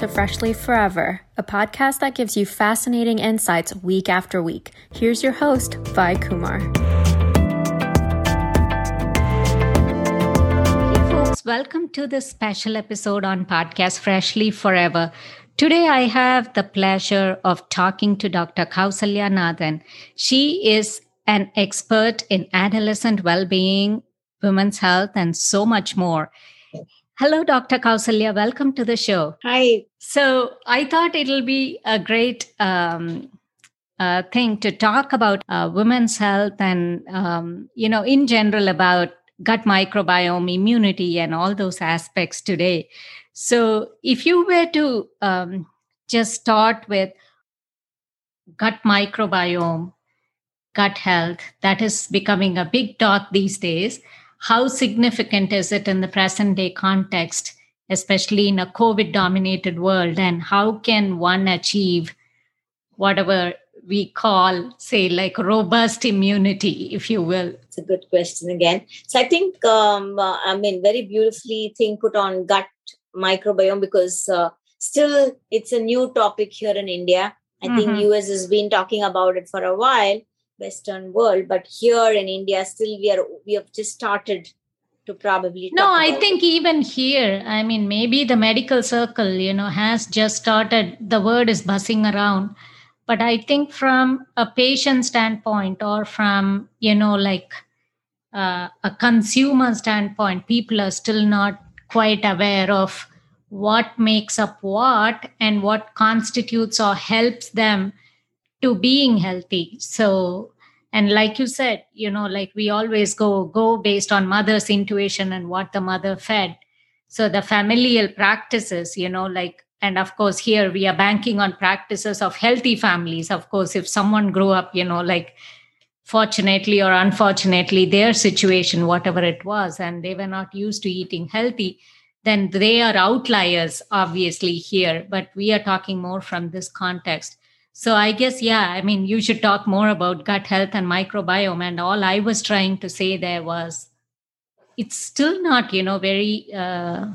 to Freshly Forever, a podcast that gives you fascinating insights week after week. Here's your host, Vi Kumar. Hey, folks, welcome to this special episode on Podcast Freshly Forever. Today, I have the pleasure of talking to Dr. Kausalya Nathan. She is an expert in adolescent well being, women's health, and so much more. Hello, Dr. Kausalya. Welcome to the show. Hi. So, I thought it'll be a great um, uh, thing to talk about uh, women's health and, um, you know, in general about gut microbiome, immunity, and all those aspects today. So, if you were to um, just start with gut microbiome, gut health, that is becoming a big talk these days how significant is it in the present day context, especially in a COVID dominated world? And how can one achieve whatever we call, say, like robust immunity, if you will? It's a good question again. So I think, um, uh, I mean, very beautifully thing put on gut microbiome because uh, still it's a new topic here in India. I mm-hmm. think US has been talking about it for a while western world but here in india still we are we have just started to probably no i think it. even here i mean maybe the medical circle you know has just started the word is buzzing around but i think from a patient standpoint or from you know like uh, a consumer standpoint people are still not quite aware of what makes up what and what constitutes or helps them to being healthy. So and like you said you know like we always go go based on mother's intuition and what the mother fed. So the familial practices you know like and of course here we are banking on practices of healthy families. Of course if someone grew up you know like fortunately or unfortunately their situation whatever it was and they were not used to eating healthy then they are outliers obviously here. But we are talking more from this context so I guess, yeah, I mean, you should talk more about gut health and microbiome. And all I was trying to say there was it's still not, you know, very, uh,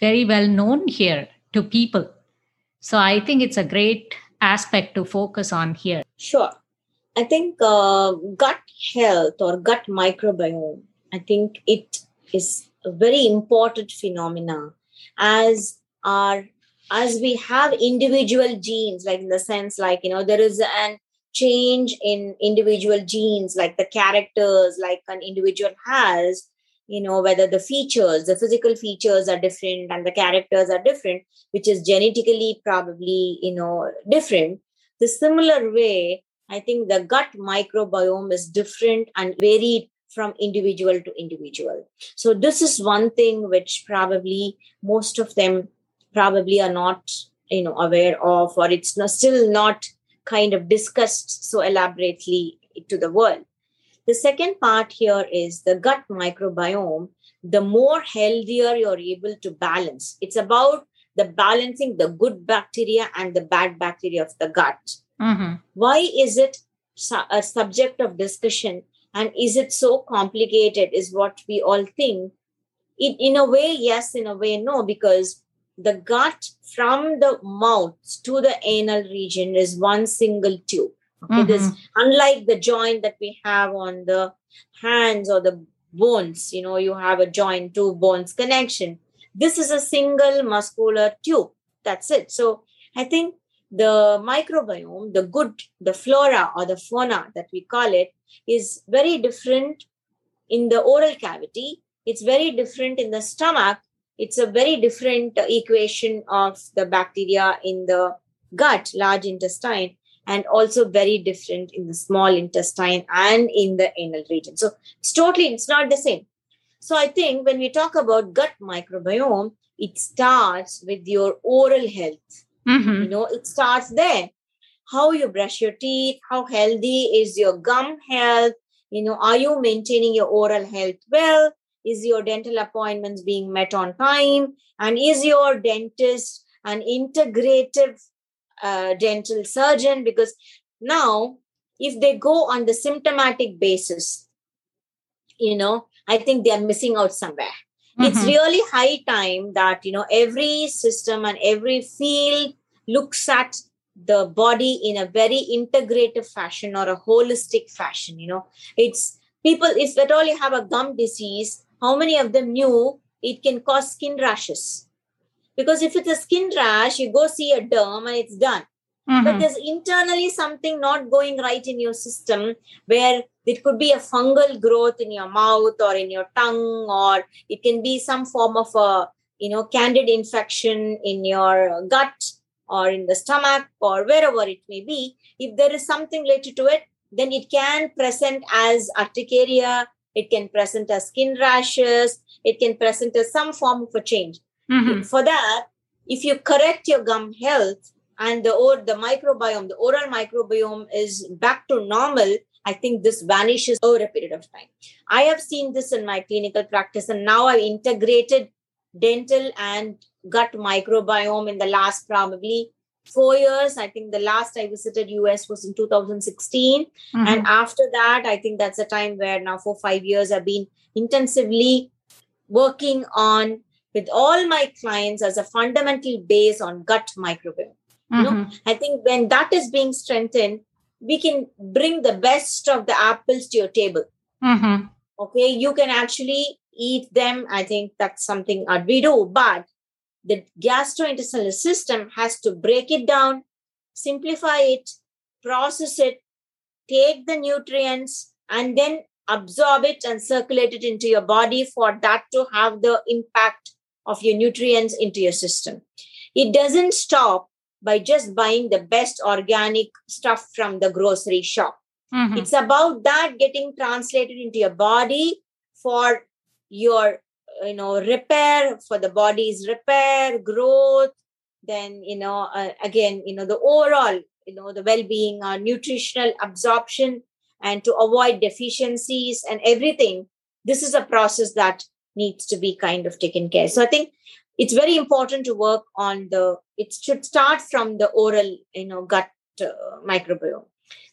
very well known here to people. So I think it's a great aspect to focus on here. Sure. I think uh, gut health or gut microbiome, I think it is a very important phenomena as our as we have individual genes like in the sense like you know there is an change in individual genes like the characters like an individual has you know whether the features the physical features are different and the characters are different which is genetically probably you know different. The similar way i think the gut microbiome is different and varied from individual to individual. So this is one thing which probably most of them probably are not you know aware of or it's not, still not kind of discussed so elaborately to the world. The second part here is the gut microbiome. The more healthier you're able to balance it's about the balancing the good bacteria and the bad bacteria of the gut. Mm-hmm. why is it a subject of discussion and is it so complicated is what we all think. It, in a way yes in a way no because the gut from the mouth to the anal region is one single tube. Okay? Mm-hmm. It is unlike the joint that we have on the hands or the bones. You know, you have a joint, two bones connection. This is a single muscular tube. That's it. So I think the microbiome, the good, the flora or the fauna that we call it, is very different in the oral cavity. It's very different in the stomach it's a very different equation of the bacteria in the gut, large intestine, and also very different in the small intestine and in the anal region. So it's totally, it's not the same. So I think when we talk about gut microbiome, it starts with your oral health. Mm-hmm. You know, it starts there. How you brush your teeth, how healthy is your gum health, you know, are you maintaining your oral health well? Is your dental appointments being met on time? And is your dentist an integrative uh, dental surgeon? Because now, if they go on the symptomatic basis, you know, I think they are missing out somewhere. Mm-hmm. It's really high time that you know every system and every field looks at the body in a very integrative fashion or a holistic fashion. You know, it's people. If at all you have a gum disease, how many of them knew it can cause skin rashes? Because if it's a skin rash, you go see a derm and it's done. Mm-hmm. But there's internally something not going right in your system where it could be a fungal growth in your mouth or in your tongue, or it can be some form of a you know candid infection in your gut or in the stomach or wherever it may be. If there is something related to it, then it can present as urticaria, it can present as skin rashes, it can present as some form of a change. Mm-hmm. For that, if you correct your gum health, and the or the microbiome, the oral microbiome is back to normal, I think this vanishes over a period of time. I have seen this in my clinical practice, and now I've integrated dental and gut microbiome in the last probably four years. I think the last I visited US was in 2016. Mm-hmm. And after that, I think that's a time where now for five years I've been intensively working on with all my clients as a fundamental base on gut microbiome. Mm-hmm. You know, mm-hmm. I think when that is being strengthened, we can bring the best of the apples to your table. Mm-hmm. Okay, you can actually eat them. I think that's something we do, but the gastrointestinal system has to break it down, simplify it, process it, take the nutrients, and then absorb it and circulate it into your body for that to have the impact of your nutrients into your system. It doesn't stop by just buying the best organic stuff from the grocery shop. Mm-hmm. It's about that getting translated into your body for your you know repair for the body's repair growth then you know uh, again you know the overall you know the well-being uh, nutritional absorption and to avoid deficiencies and everything this is a process that needs to be kind of taken care so i think it's very important to work on the it should start from the oral you know gut uh, microbiome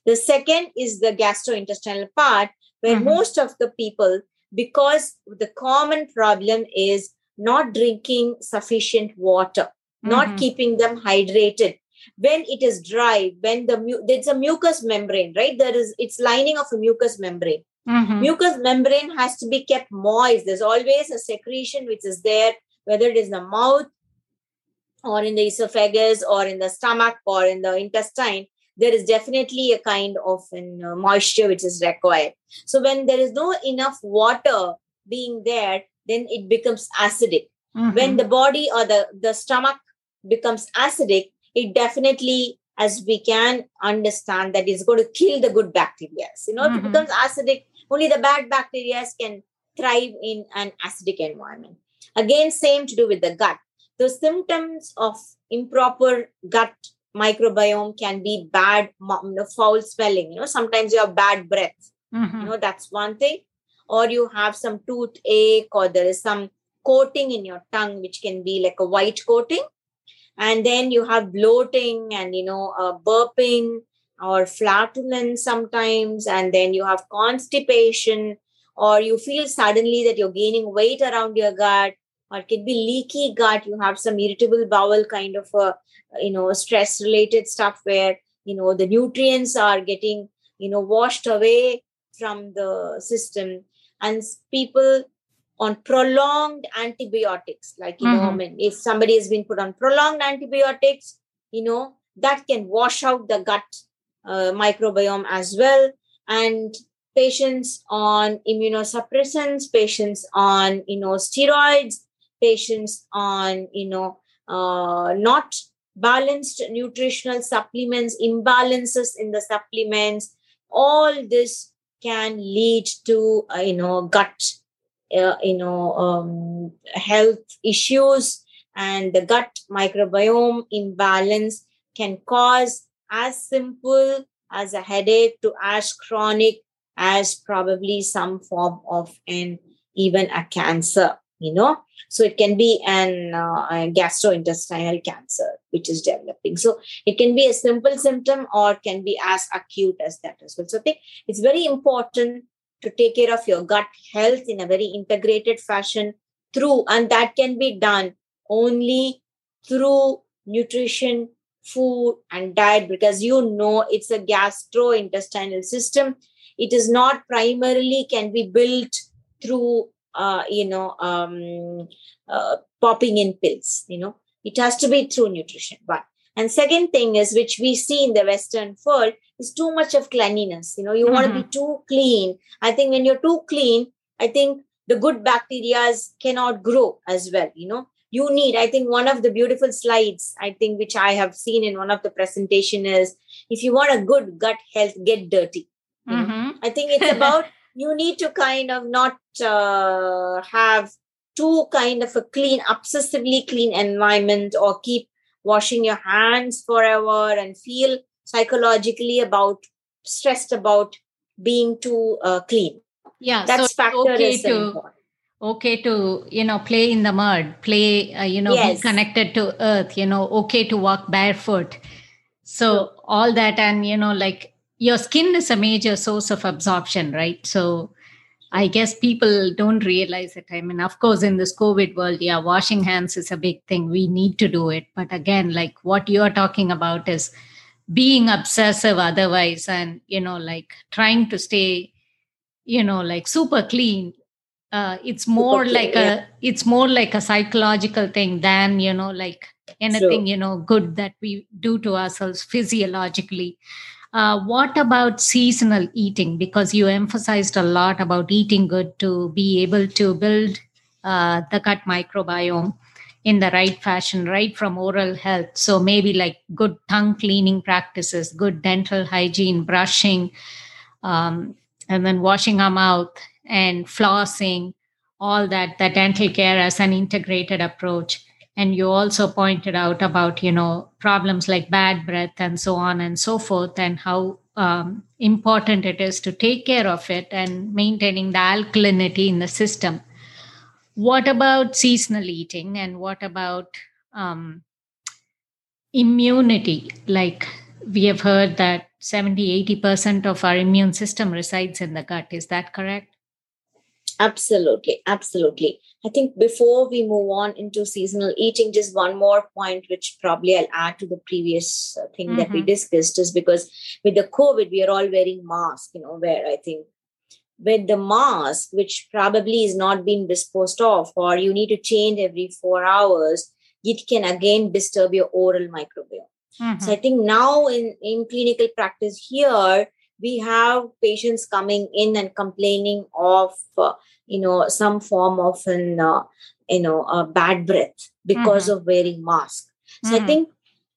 the second is the gastrointestinal part where mm-hmm. most of the people because the common problem is not drinking sufficient water mm-hmm. not keeping them hydrated. When it is dry when the there's a mucous membrane right? There is it's lining of a mucous membrane. Mm-hmm. mucous membrane has to be kept moist. There's always a secretion which is there whether it is the mouth or in the esophagus or in the stomach or in the intestine there is definitely a kind of an, uh, moisture which is required so when there is no enough water being there then it becomes acidic mm-hmm. when the body or the, the stomach becomes acidic it definitely as we can understand that it's going to kill the good bacteria you know mm-hmm. if it mm-hmm. becomes acidic only the bad bacteria can thrive in an acidic environment Again, same to do with the gut. The symptoms of improper gut microbiome can be bad, foul smelling. You know, sometimes you have bad breath. Mm-hmm. You know, that's one thing. Or you have some toothache, or there is some coating in your tongue, which can be like a white coating. And then you have bloating and, you know, uh, burping or flatulence sometimes. And then you have constipation, or you feel suddenly that you're gaining weight around your gut or it can be leaky gut. You have some irritable bowel kind of a you know stress related stuff where you know the nutrients are getting you know washed away from the system. And people on prolonged antibiotics like you mm-hmm. know I mean, if somebody has been put on prolonged antibiotics you know that can wash out the gut uh, microbiome as well. And patients on immunosuppressants patients on you know steroids patients on you know uh, not balanced nutritional supplements imbalances in the supplements. All this can lead to uh, you know gut uh, you know um, health issues and the gut microbiome imbalance can cause as simple as a headache to as chronic as probably some form of an even a cancer you know? So it can be an uh, gastrointestinal cancer which is developing. So it can be a simple symptom or can be as acute as that as well. So i think it's very important to take care of your gut health in a very integrated fashion through and that can be done only through nutrition food and diet because you know it's a gastrointestinal system. It is not primarily can be built through uh, you know um, uh, popping in pills you know. It has to be through nutrition but and second thing is which we see in the western world is too much of cleanliness you know. You mm-hmm. want to be too clean. I think when you're too clean i think the good bacteria cannot grow as well you know. You need i think one of the beautiful slides i think which i have seen in one of the presentation is if you want a good gut health get dirty mm-hmm. i think it's about you need to kind of not uh, have too kind of a clean obsessively clean environment or keep washing your hands forever and feel psychologically about stressed about being too uh, clean. Yeah that's so factor okay is to important. okay to you know play in the mud play uh, you know yes. be connected to earth you know okay to walk barefoot. So all that and you know like your skin is a major source of absorption right? So i guess people don't realize it. I mean of course in this covid world yeah washing hands is a big thing. We need to do it. But again like what you're talking about is being obsessive otherwise and you know like trying to stay you know like super clean uh, it's more like a it's more like a psychological thing than you know like anything you know good that we do to ourselves physiologically uh, what about seasonal eating because you emphasized a lot about eating good to be able to build uh, the gut microbiome in the right fashion right from oral health so maybe like good tongue cleaning practices good dental hygiene brushing um, and then washing our mouth and flossing, all that, the dental care as an integrated approach. And you also pointed out about, you know, problems like bad breath and so on and so forth, and how um, important it is to take care of it and maintaining the alkalinity in the system. What about seasonal eating and what about um, immunity? Like we have heard that 70 80% of our immune system resides in the gut. Is that correct? Absolutely, absolutely. I think before we move on into seasonal eating, just one more point, which probably I'll add to the previous uh, thing mm-hmm. that we mm-hmm. discussed, is because with the COVID, we are all wearing masks, you know, where I think with the mask, which probably is not being disposed of, or you need to change every four hours, it can again disturb your oral microbiome. Mm-hmm. So I think now in, in clinical practice here, we have patients coming in and complaining of uh, you know some form of an uh, you know a bad breath because mm-hmm. of wearing mask so mm-hmm. i think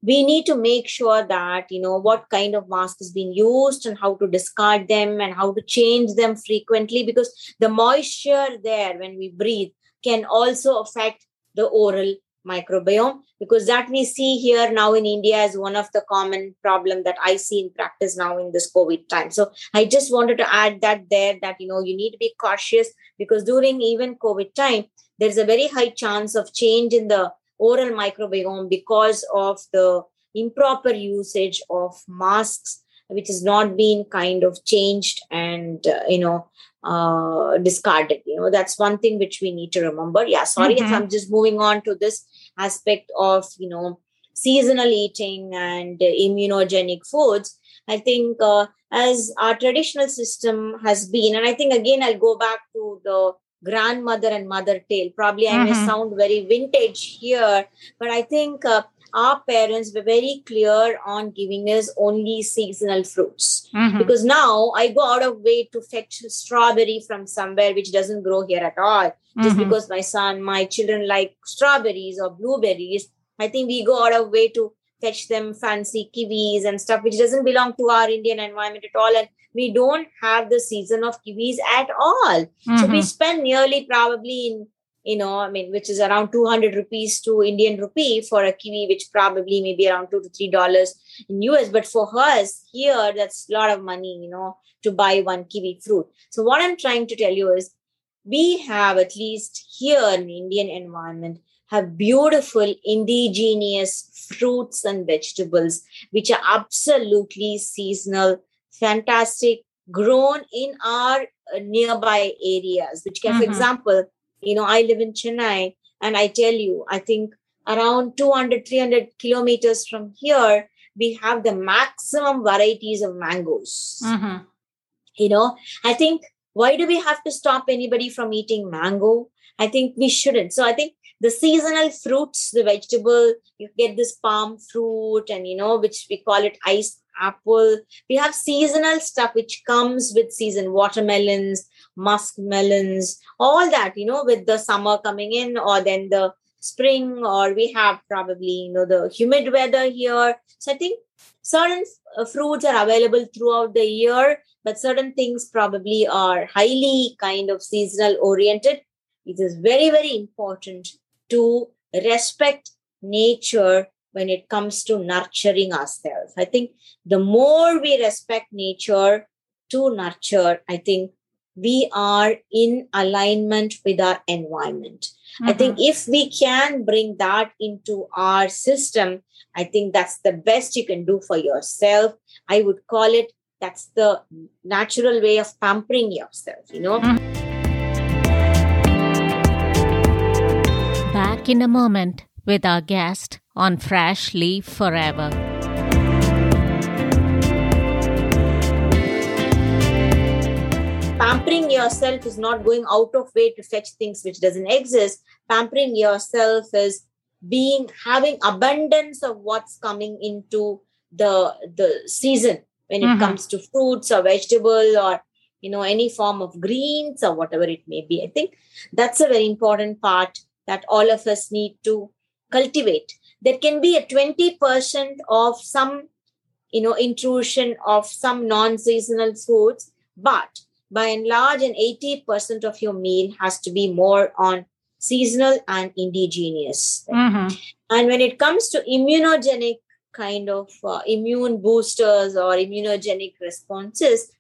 we need to make sure that you know what kind of mask is being used and how to discard them and how to change them frequently because the moisture there when we breathe can also affect the oral microbiome because that we see here now in india is one of the common problem that i see in practice now in this covid time. So i just wanted to add that there that you know you need to be cautious because during even covid time there's a very high chance of change in the oral microbiome because of the improper usage of masks which has not been kind of changed and uh, you know uh, discarded. You know that's one thing which we need to remember. Yeah sorry mm-hmm. if i'm just moving on to this aspect of you know seasonal eating and immunogenic foods i think uh, as our traditional system has been and i think again i'll go back to the grandmother and mother tale probably mm-hmm. i may mm-hmm. sound very vintage here but i think uh, our parents were very clear on giving us only seasonal fruits mm-hmm. because now i go out of way to fetch strawberry from somewhere which doesn't grow here at all mm-hmm. just because my son my children like strawberries or blueberries i think we go out of way to fetch them fancy kiwis and stuff which doesn't belong to our indian environment at all and we don't have the season of kiwis at all mm-hmm. so we mm-hmm. spend nearly probably in you know, I mean, which is around 200 rupees to Indian rupee for a kiwi, which probably maybe around two to three dollars in US. But for us here, that's a lot of money, you know, to buy one kiwi fruit. So what I'm trying to tell you is we have at least here in Indian environment have beautiful indigenous fruits and vegetables which are absolutely seasonal fantastic grown in our uh, nearby areas which can mm-hmm. for example you know i live in chennai and i tell you i think around 200 300 kilometers from here we have the maximum varieties of mangoes. Mm-hmm. you know i think why do we have to stop anybody from eating mango? I think we shouldn't. So i think the seasonal fruits the vegetable you get this palm fruit and you know which we call it ice apple. We have seasonal stuff which comes with season watermelons muskmelons, all that you know with the summer coming in or then the spring or we have probably you know the humid weather here. So i think certain uh, fruits are available throughout the year but certain things probably are highly kind of seasonal oriented. It is very very important to respect nature when it comes to nurturing ourselves. I think the more we respect nature to nurture i think we are in alignment with our environment. I think mm-hmm. if we can bring that into our system, I think that's the best you can do for yourself. I would call it that's the natural way of pampering yourself, you know. Mm-hmm. Back in a moment with our guest on Freshly Forever. pampering yourself is not going out of way to fetch things which doesn't exist pampering yourself is being having abundance of what's coming into the the season when it Mhm. comes to fruits or vegetable or you know any form of greens or whatever it may be i think that's a very important part that all of us need to cultivate there can be a 20% of some you know intrusion of some non-seasonal foods but by and large an 80% of your meal has to be more on seasonal and indigenous Mhm. and when it comes to immunogenic kind of uh, immune boosters or immunogenic responses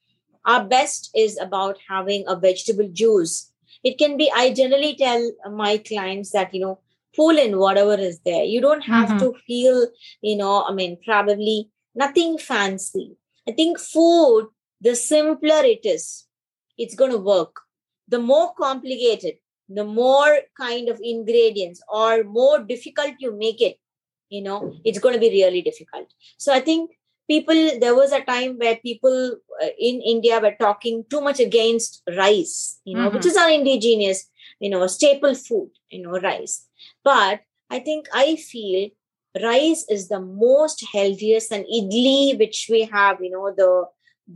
our best is about having a vegetable juice it can be i generally tell my clients that you know pull in whatever is there. You don't have Mhm. to feel you know i mean probably nothing fancy. I think food the simpler it is it's going to work. The more complicated the more kind of ingredients or more difficult you make it you know it's going to be really difficult. So i think people there was a time where people uh, in india were talking too much against rice you know which is our indigenous you know staple food you know rice but i think i feel rice is the most healthiest and idli which we have you know the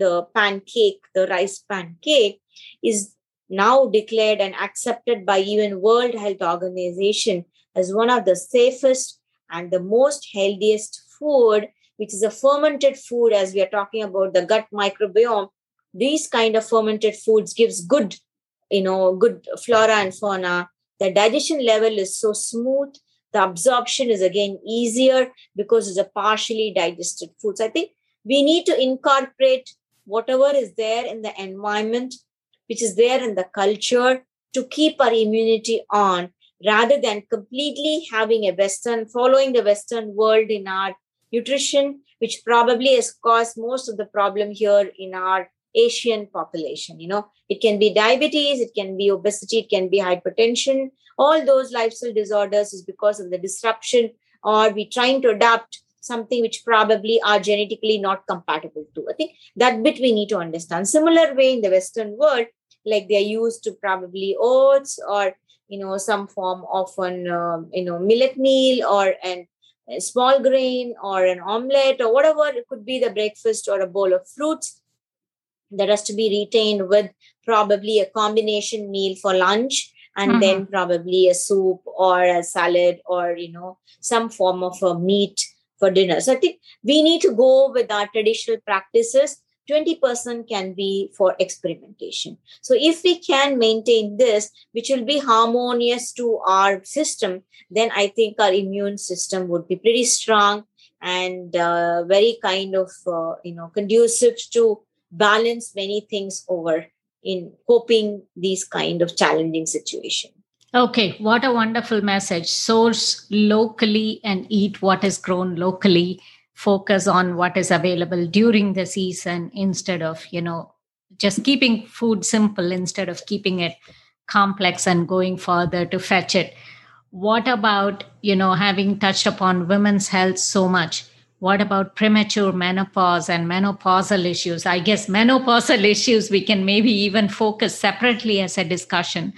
the pancake the rice pancake is now declared and accepted by even world health organization as one of the safest and the most healthiest food which is a fermented food as we are talking about the gut microbiome. These kind of fermented foods gives good you know good flora and fauna the digestion level is so smooth the absorption is again easier because it's a partially digested food. So i think we need to incorporate whatever is there in the environment which is there in the culture to keep our immunity on rather than completely having a western following the western world in our nutrition which probably has caused most of the problem here in our asian population you know. It can be diabetes it can be obesity it can be hypertension. All those lifestyle disorders is because of the disruption or we trying to adapt something which probably are genetically not compatible to. I think that bit we need to understand. Similar way in the western world like they're used to probably oats or you know some form of an um, you know millet meal or an a small grain or an omelette or whatever it could be the breakfast or a bowl of fruits that has to be retained with probably a combination meal for lunch and then probably a soup or a salad or you know some form of a meat for dinner. So i think we need to go with our traditional practices. 20% can be for experimentation. So, if we can maintain this, which will be harmonious to our system, then I think our immune system would be pretty strong and uh, very kind of, uh, you know, conducive to balance many things over in coping these kind of challenging situation. Okay, what a wonderful message. Source locally and eat what is grown locally. Focus on what is available during the season instead of, you know, just keeping food simple instead of keeping it complex and going further to fetch it. What about, you know, having touched upon women's health so much? What about premature menopause and menopausal issues? I guess menopausal issues we can maybe even focus separately as a discussion.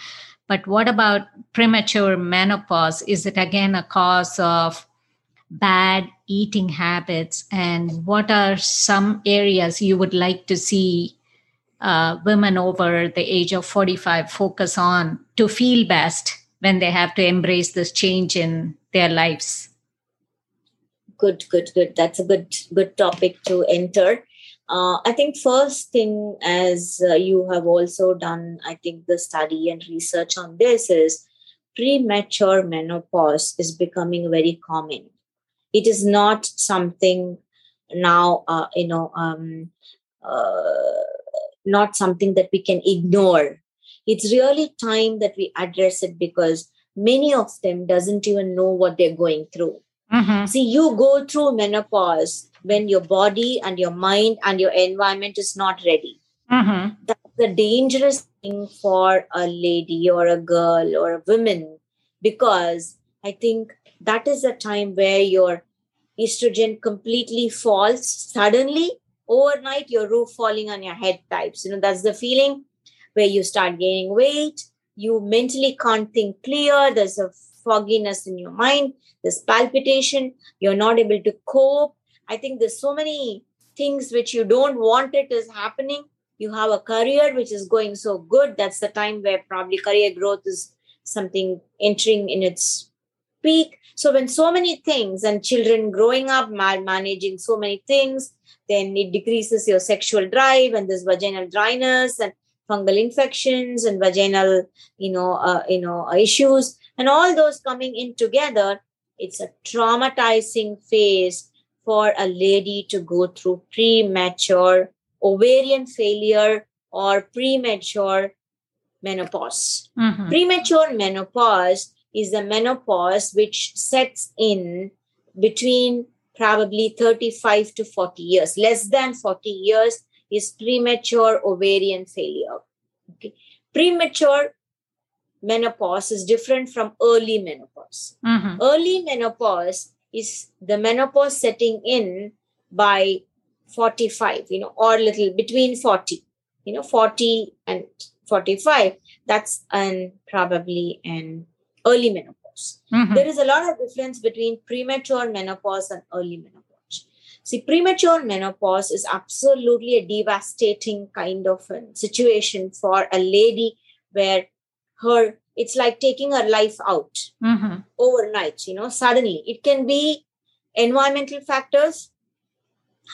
But what about premature menopause? Is it again a cause of bad eating habits? And what are some areas you would like to see uh, women over the age of 45 focus on to feel best when they have to embrace this change in their lives? Good, good, good. That's a good, good topic to enter. Uh, I think first thing, as uh, you have also done, I think the study and research on this is premature menopause is becoming very common. It is not something now, uh, you know, um, uh, not something that we can ignore. It's really time that we address it because many of them doesn't even know what they're going through. Mm-hmm. See, you go through menopause when your body and your mind and your environment is not ready. Mm-hmm. That's a dangerous thing for a lady or a girl or a woman because I think that is a time where your estrogen completely falls suddenly overnight your roof falling on your head types you know that's the feeling where you start gaining weight you mentally can't think clear there's a fogginess in your mind this palpitation you're not able to cope I think there's so many things which you don't want it is happening. You have a career which is going so good. That's the time where probably career growth is something entering in its peak. So when so many things and children growing up, managing so many things, then it decreases your sexual drive and there's vaginal dryness and fungal infections and vaginal, you know, uh, you know, issues and all those coming in together. It's a traumatizing phase for a lady to go through premature ovarian failure or premature menopause. Mm-hmm. Premature menopause is the menopause which sets in between probably 35 to 40 years. Less than 40 years is premature ovarian failure. Okay. Premature menopause is different from early menopause. Mm-hmm. Early menopause is the menopause setting in by 45 you know or little between 40 you know 40 and 45 that's an probably an early menopause mm-hmm. there is a lot of difference between premature menopause and early menopause see premature menopause is absolutely a devastating kind of a situation for a lady where her it's like taking her life out mm-hmm. overnight you know suddenly. It can be environmental factors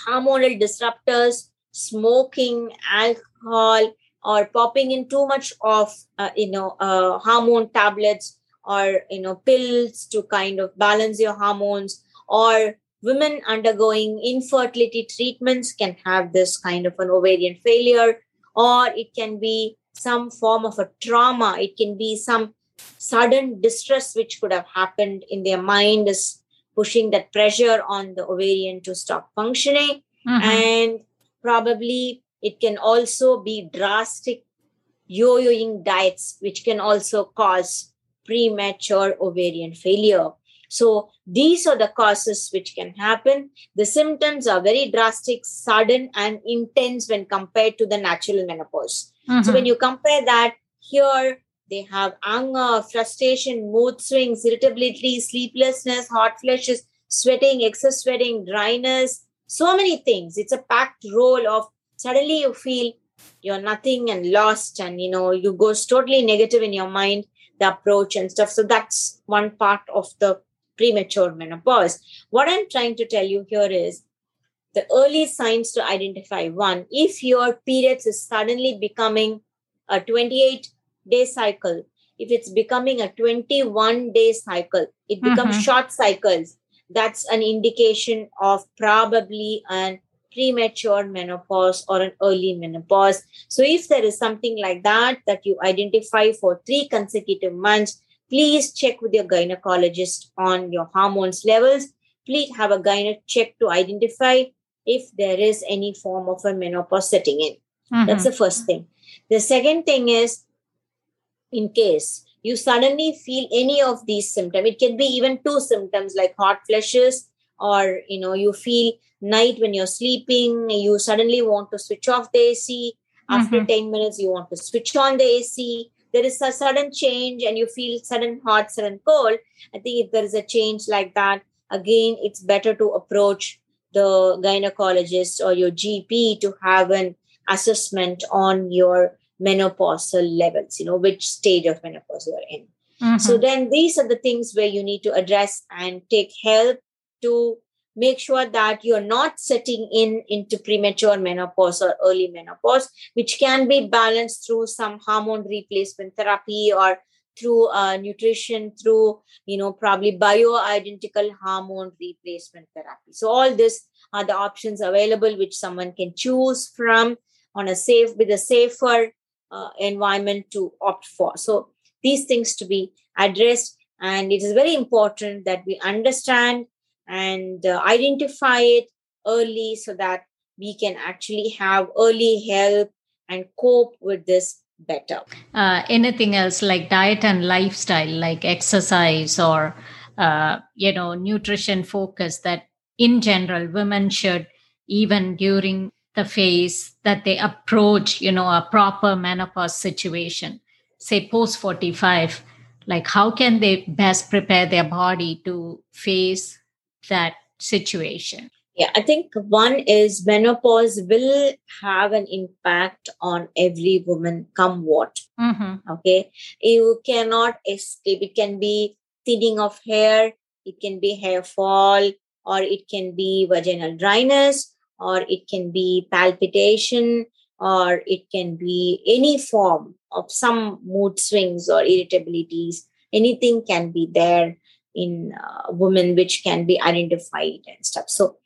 hormonal disruptors smoking alcohol or popping in too much of uh, you know uh, hormone tablets or you know pills to kind of balance your hormones. Or women undergoing infertility treatments can have this kind of an ovarian failure. Or it can be some form of a trauma it can be some sudden distress which could have happened in their mind is pushing that pressure on the ovarian to stop functioning mm-hmm. and probably it can also be drastic yo-yoing diets which can also cause premature ovarian failure so these are the causes which can happen. The symptoms are very drastic, sudden, and intense when compared to the natural menopause. Mm-hmm. So when you compare that, here they have anger, frustration, mood swings, irritability, sleeplessness, hot flashes, sweating, excess sweating, dryness, so many things. It's a packed role of suddenly you feel you're nothing and lost, and you know, you go totally negative in your mind, the approach and stuff. So that's one part of the premature menopause. What I'm trying to tell you here is the early signs to identify one, if your periods is suddenly becoming a 28 day cycle, if it's becoming a 21 day cycle, it becomes mm-hmm. short cycles. That's an indication of probably an premature menopause or an early menopause. So, if there is something like that that you identify for three consecutive months, please check with your gynecologist on your hormones levels. Please have a gyne check to identify if there is any form of a menopause setting in. Mm-hmm. That's the first thing. The second thing is in case you suddenly feel any of these symptoms it can be even two symptoms like hot flushes or you know you feel night when you're sleeping you suddenly want to switch off the ac after mm-hmm. 10 minutes you want to switch on the ac there is a sudden change and you feel sudden hot sudden cold i think if there is a change like that again it's better to approach the gynecologist or your gp to have an assessment on your menopausal levels you know which stage of menopause you're in mm-hmm. so then these are the things where you need to address and take help to make sure that you're not setting in into premature menopause or early menopause which can be balanced through some hormone replacement therapy or through uh, nutrition through you know probably bioidentical hormone replacement therapy so all this are the options available which someone can choose from on a safe with a safer uh, environment to opt for. So these things to be addressed, and it is very important that we understand and uh, identify it early so that we can actually have early help and cope with this better. Uh, anything else like diet and lifestyle, like exercise or uh, you know nutrition focus that in general women should even during the phase that they approach you know a proper menopause situation say post 45 like how can they best prepare their body to face that situation yeah i think one is menopause will have an impact on every woman come what. Mm-hmm. okay? You cannot escape. It can be thinning of hair it can be hair fall or it can be vaginal dryness or it can be palpitation or it can be any form of some mood swings or irritabilities. Anything can be there in uh, women which can be identified and stuff. So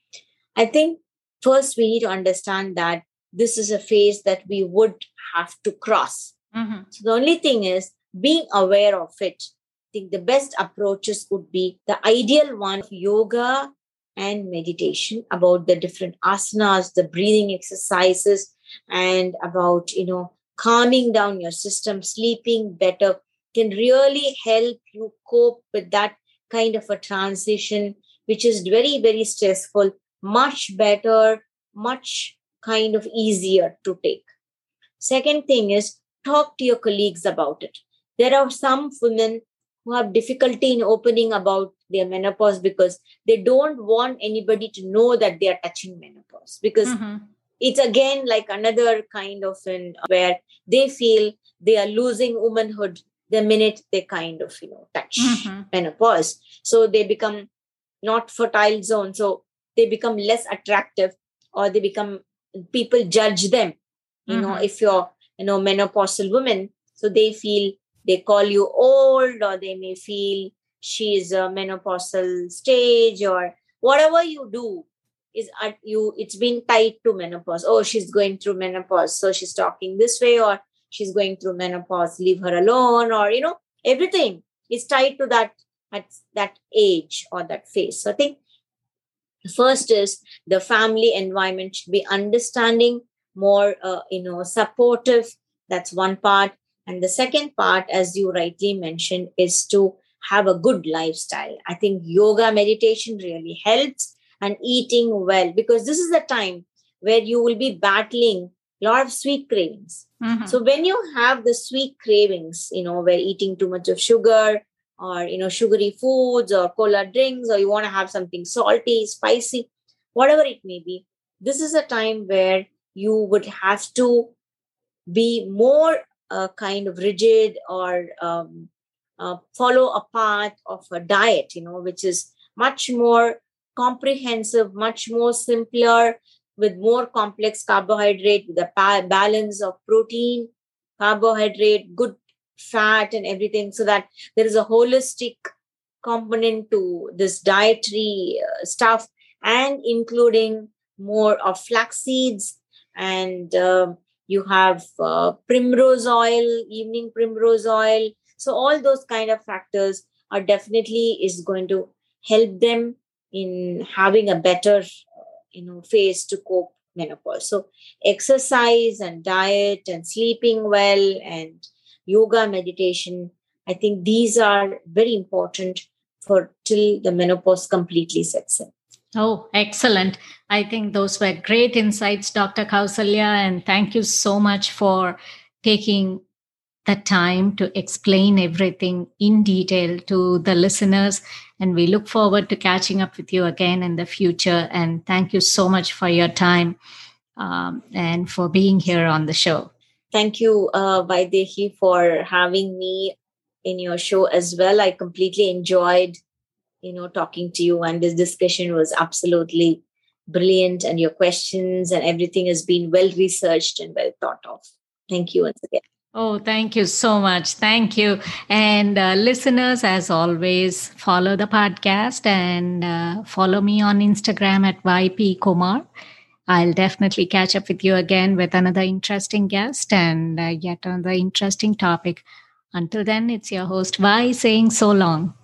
i think first we need to understand that this is a phase that we would have to cross. Mm-hmm. so the only thing is being aware of it. I think the best approaches would be the ideal one of yoga and meditation about the different asanas the breathing exercises and about you know calming down your system sleeping better can really help you cope with that kind of a transition which is very very stressful much better much kind of easier to take second thing is talk to your colleagues about it there are some women who have difficulty in opening about their menopause because they don't want anybody to know that they are touching menopause because mm-hmm. it's again like another kind of an where they feel they are losing womanhood the minute they kind of you know touch mm-hmm. menopause so they become not fertile zone so they become less attractive or they become people judge them. You mm-hmm. know if you're you know menopausal woman so they feel they call you old or they may feel she's a menopausal stage or whatever you do is at you it's been tied to menopause. Oh she's going through menopause so she's talking this way or she's going through menopause leave her alone or you know everything is tied to that at that age or that phase. So i think first is the family environment should be understanding more uh, you know supportive that's one part and the second part, as you rightly mentioned, is to have a good lifestyle. I think yoga meditation really helps and eating well because this is the time where you will be battling a lot of sweet cravings. Mm-hmm. So when you have the sweet cravings, you know, where eating too much of sugar or you know sugary foods or cola drinks or you want to have something salty, spicy, whatever it may be, this is a time where you would have to be more uh, kind of rigid or um, uh, follow a path of a diet, you know, which is much more comprehensive, much more simpler, with more complex carbohydrate, with a balance of protein, carbohydrate, good fat, and everything, so that there is a holistic component to this dietary uh, stuff, and including more of flax seeds. And uh, you have uh, primrose oil evening primrose oil. So all those kind of factors are definitely is going to help them in having a better uh, you know phase to cope menopause. So exercise and diet and sleeping well and yoga, meditation. I think these are very important for till the menopause completely sets in. Oh, excellent. I think those were great insights, Dr. Kausalya, and thank you so much for taking the time to explain everything in detail to the listeners. And we look forward to catching up with you again in the future. And thank you so much for your time um, and for being here on the show. Thank you, uh, Vaidehi, for having me in your show as well. I completely enjoyed, you know, talking to you, and this discussion was absolutely brilliant. And your questions and everything has been well researched and well thought of. Thank you once again. Oh, thank you so much. Thank you. And uh, listeners, as always, follow the podcast and uh, follow me on Instagram at YP Kumar. I'll definitely catch up with you again with another interesting guest and uh, yet another interesting topic. Until then, it's your host, Vi, saying so long.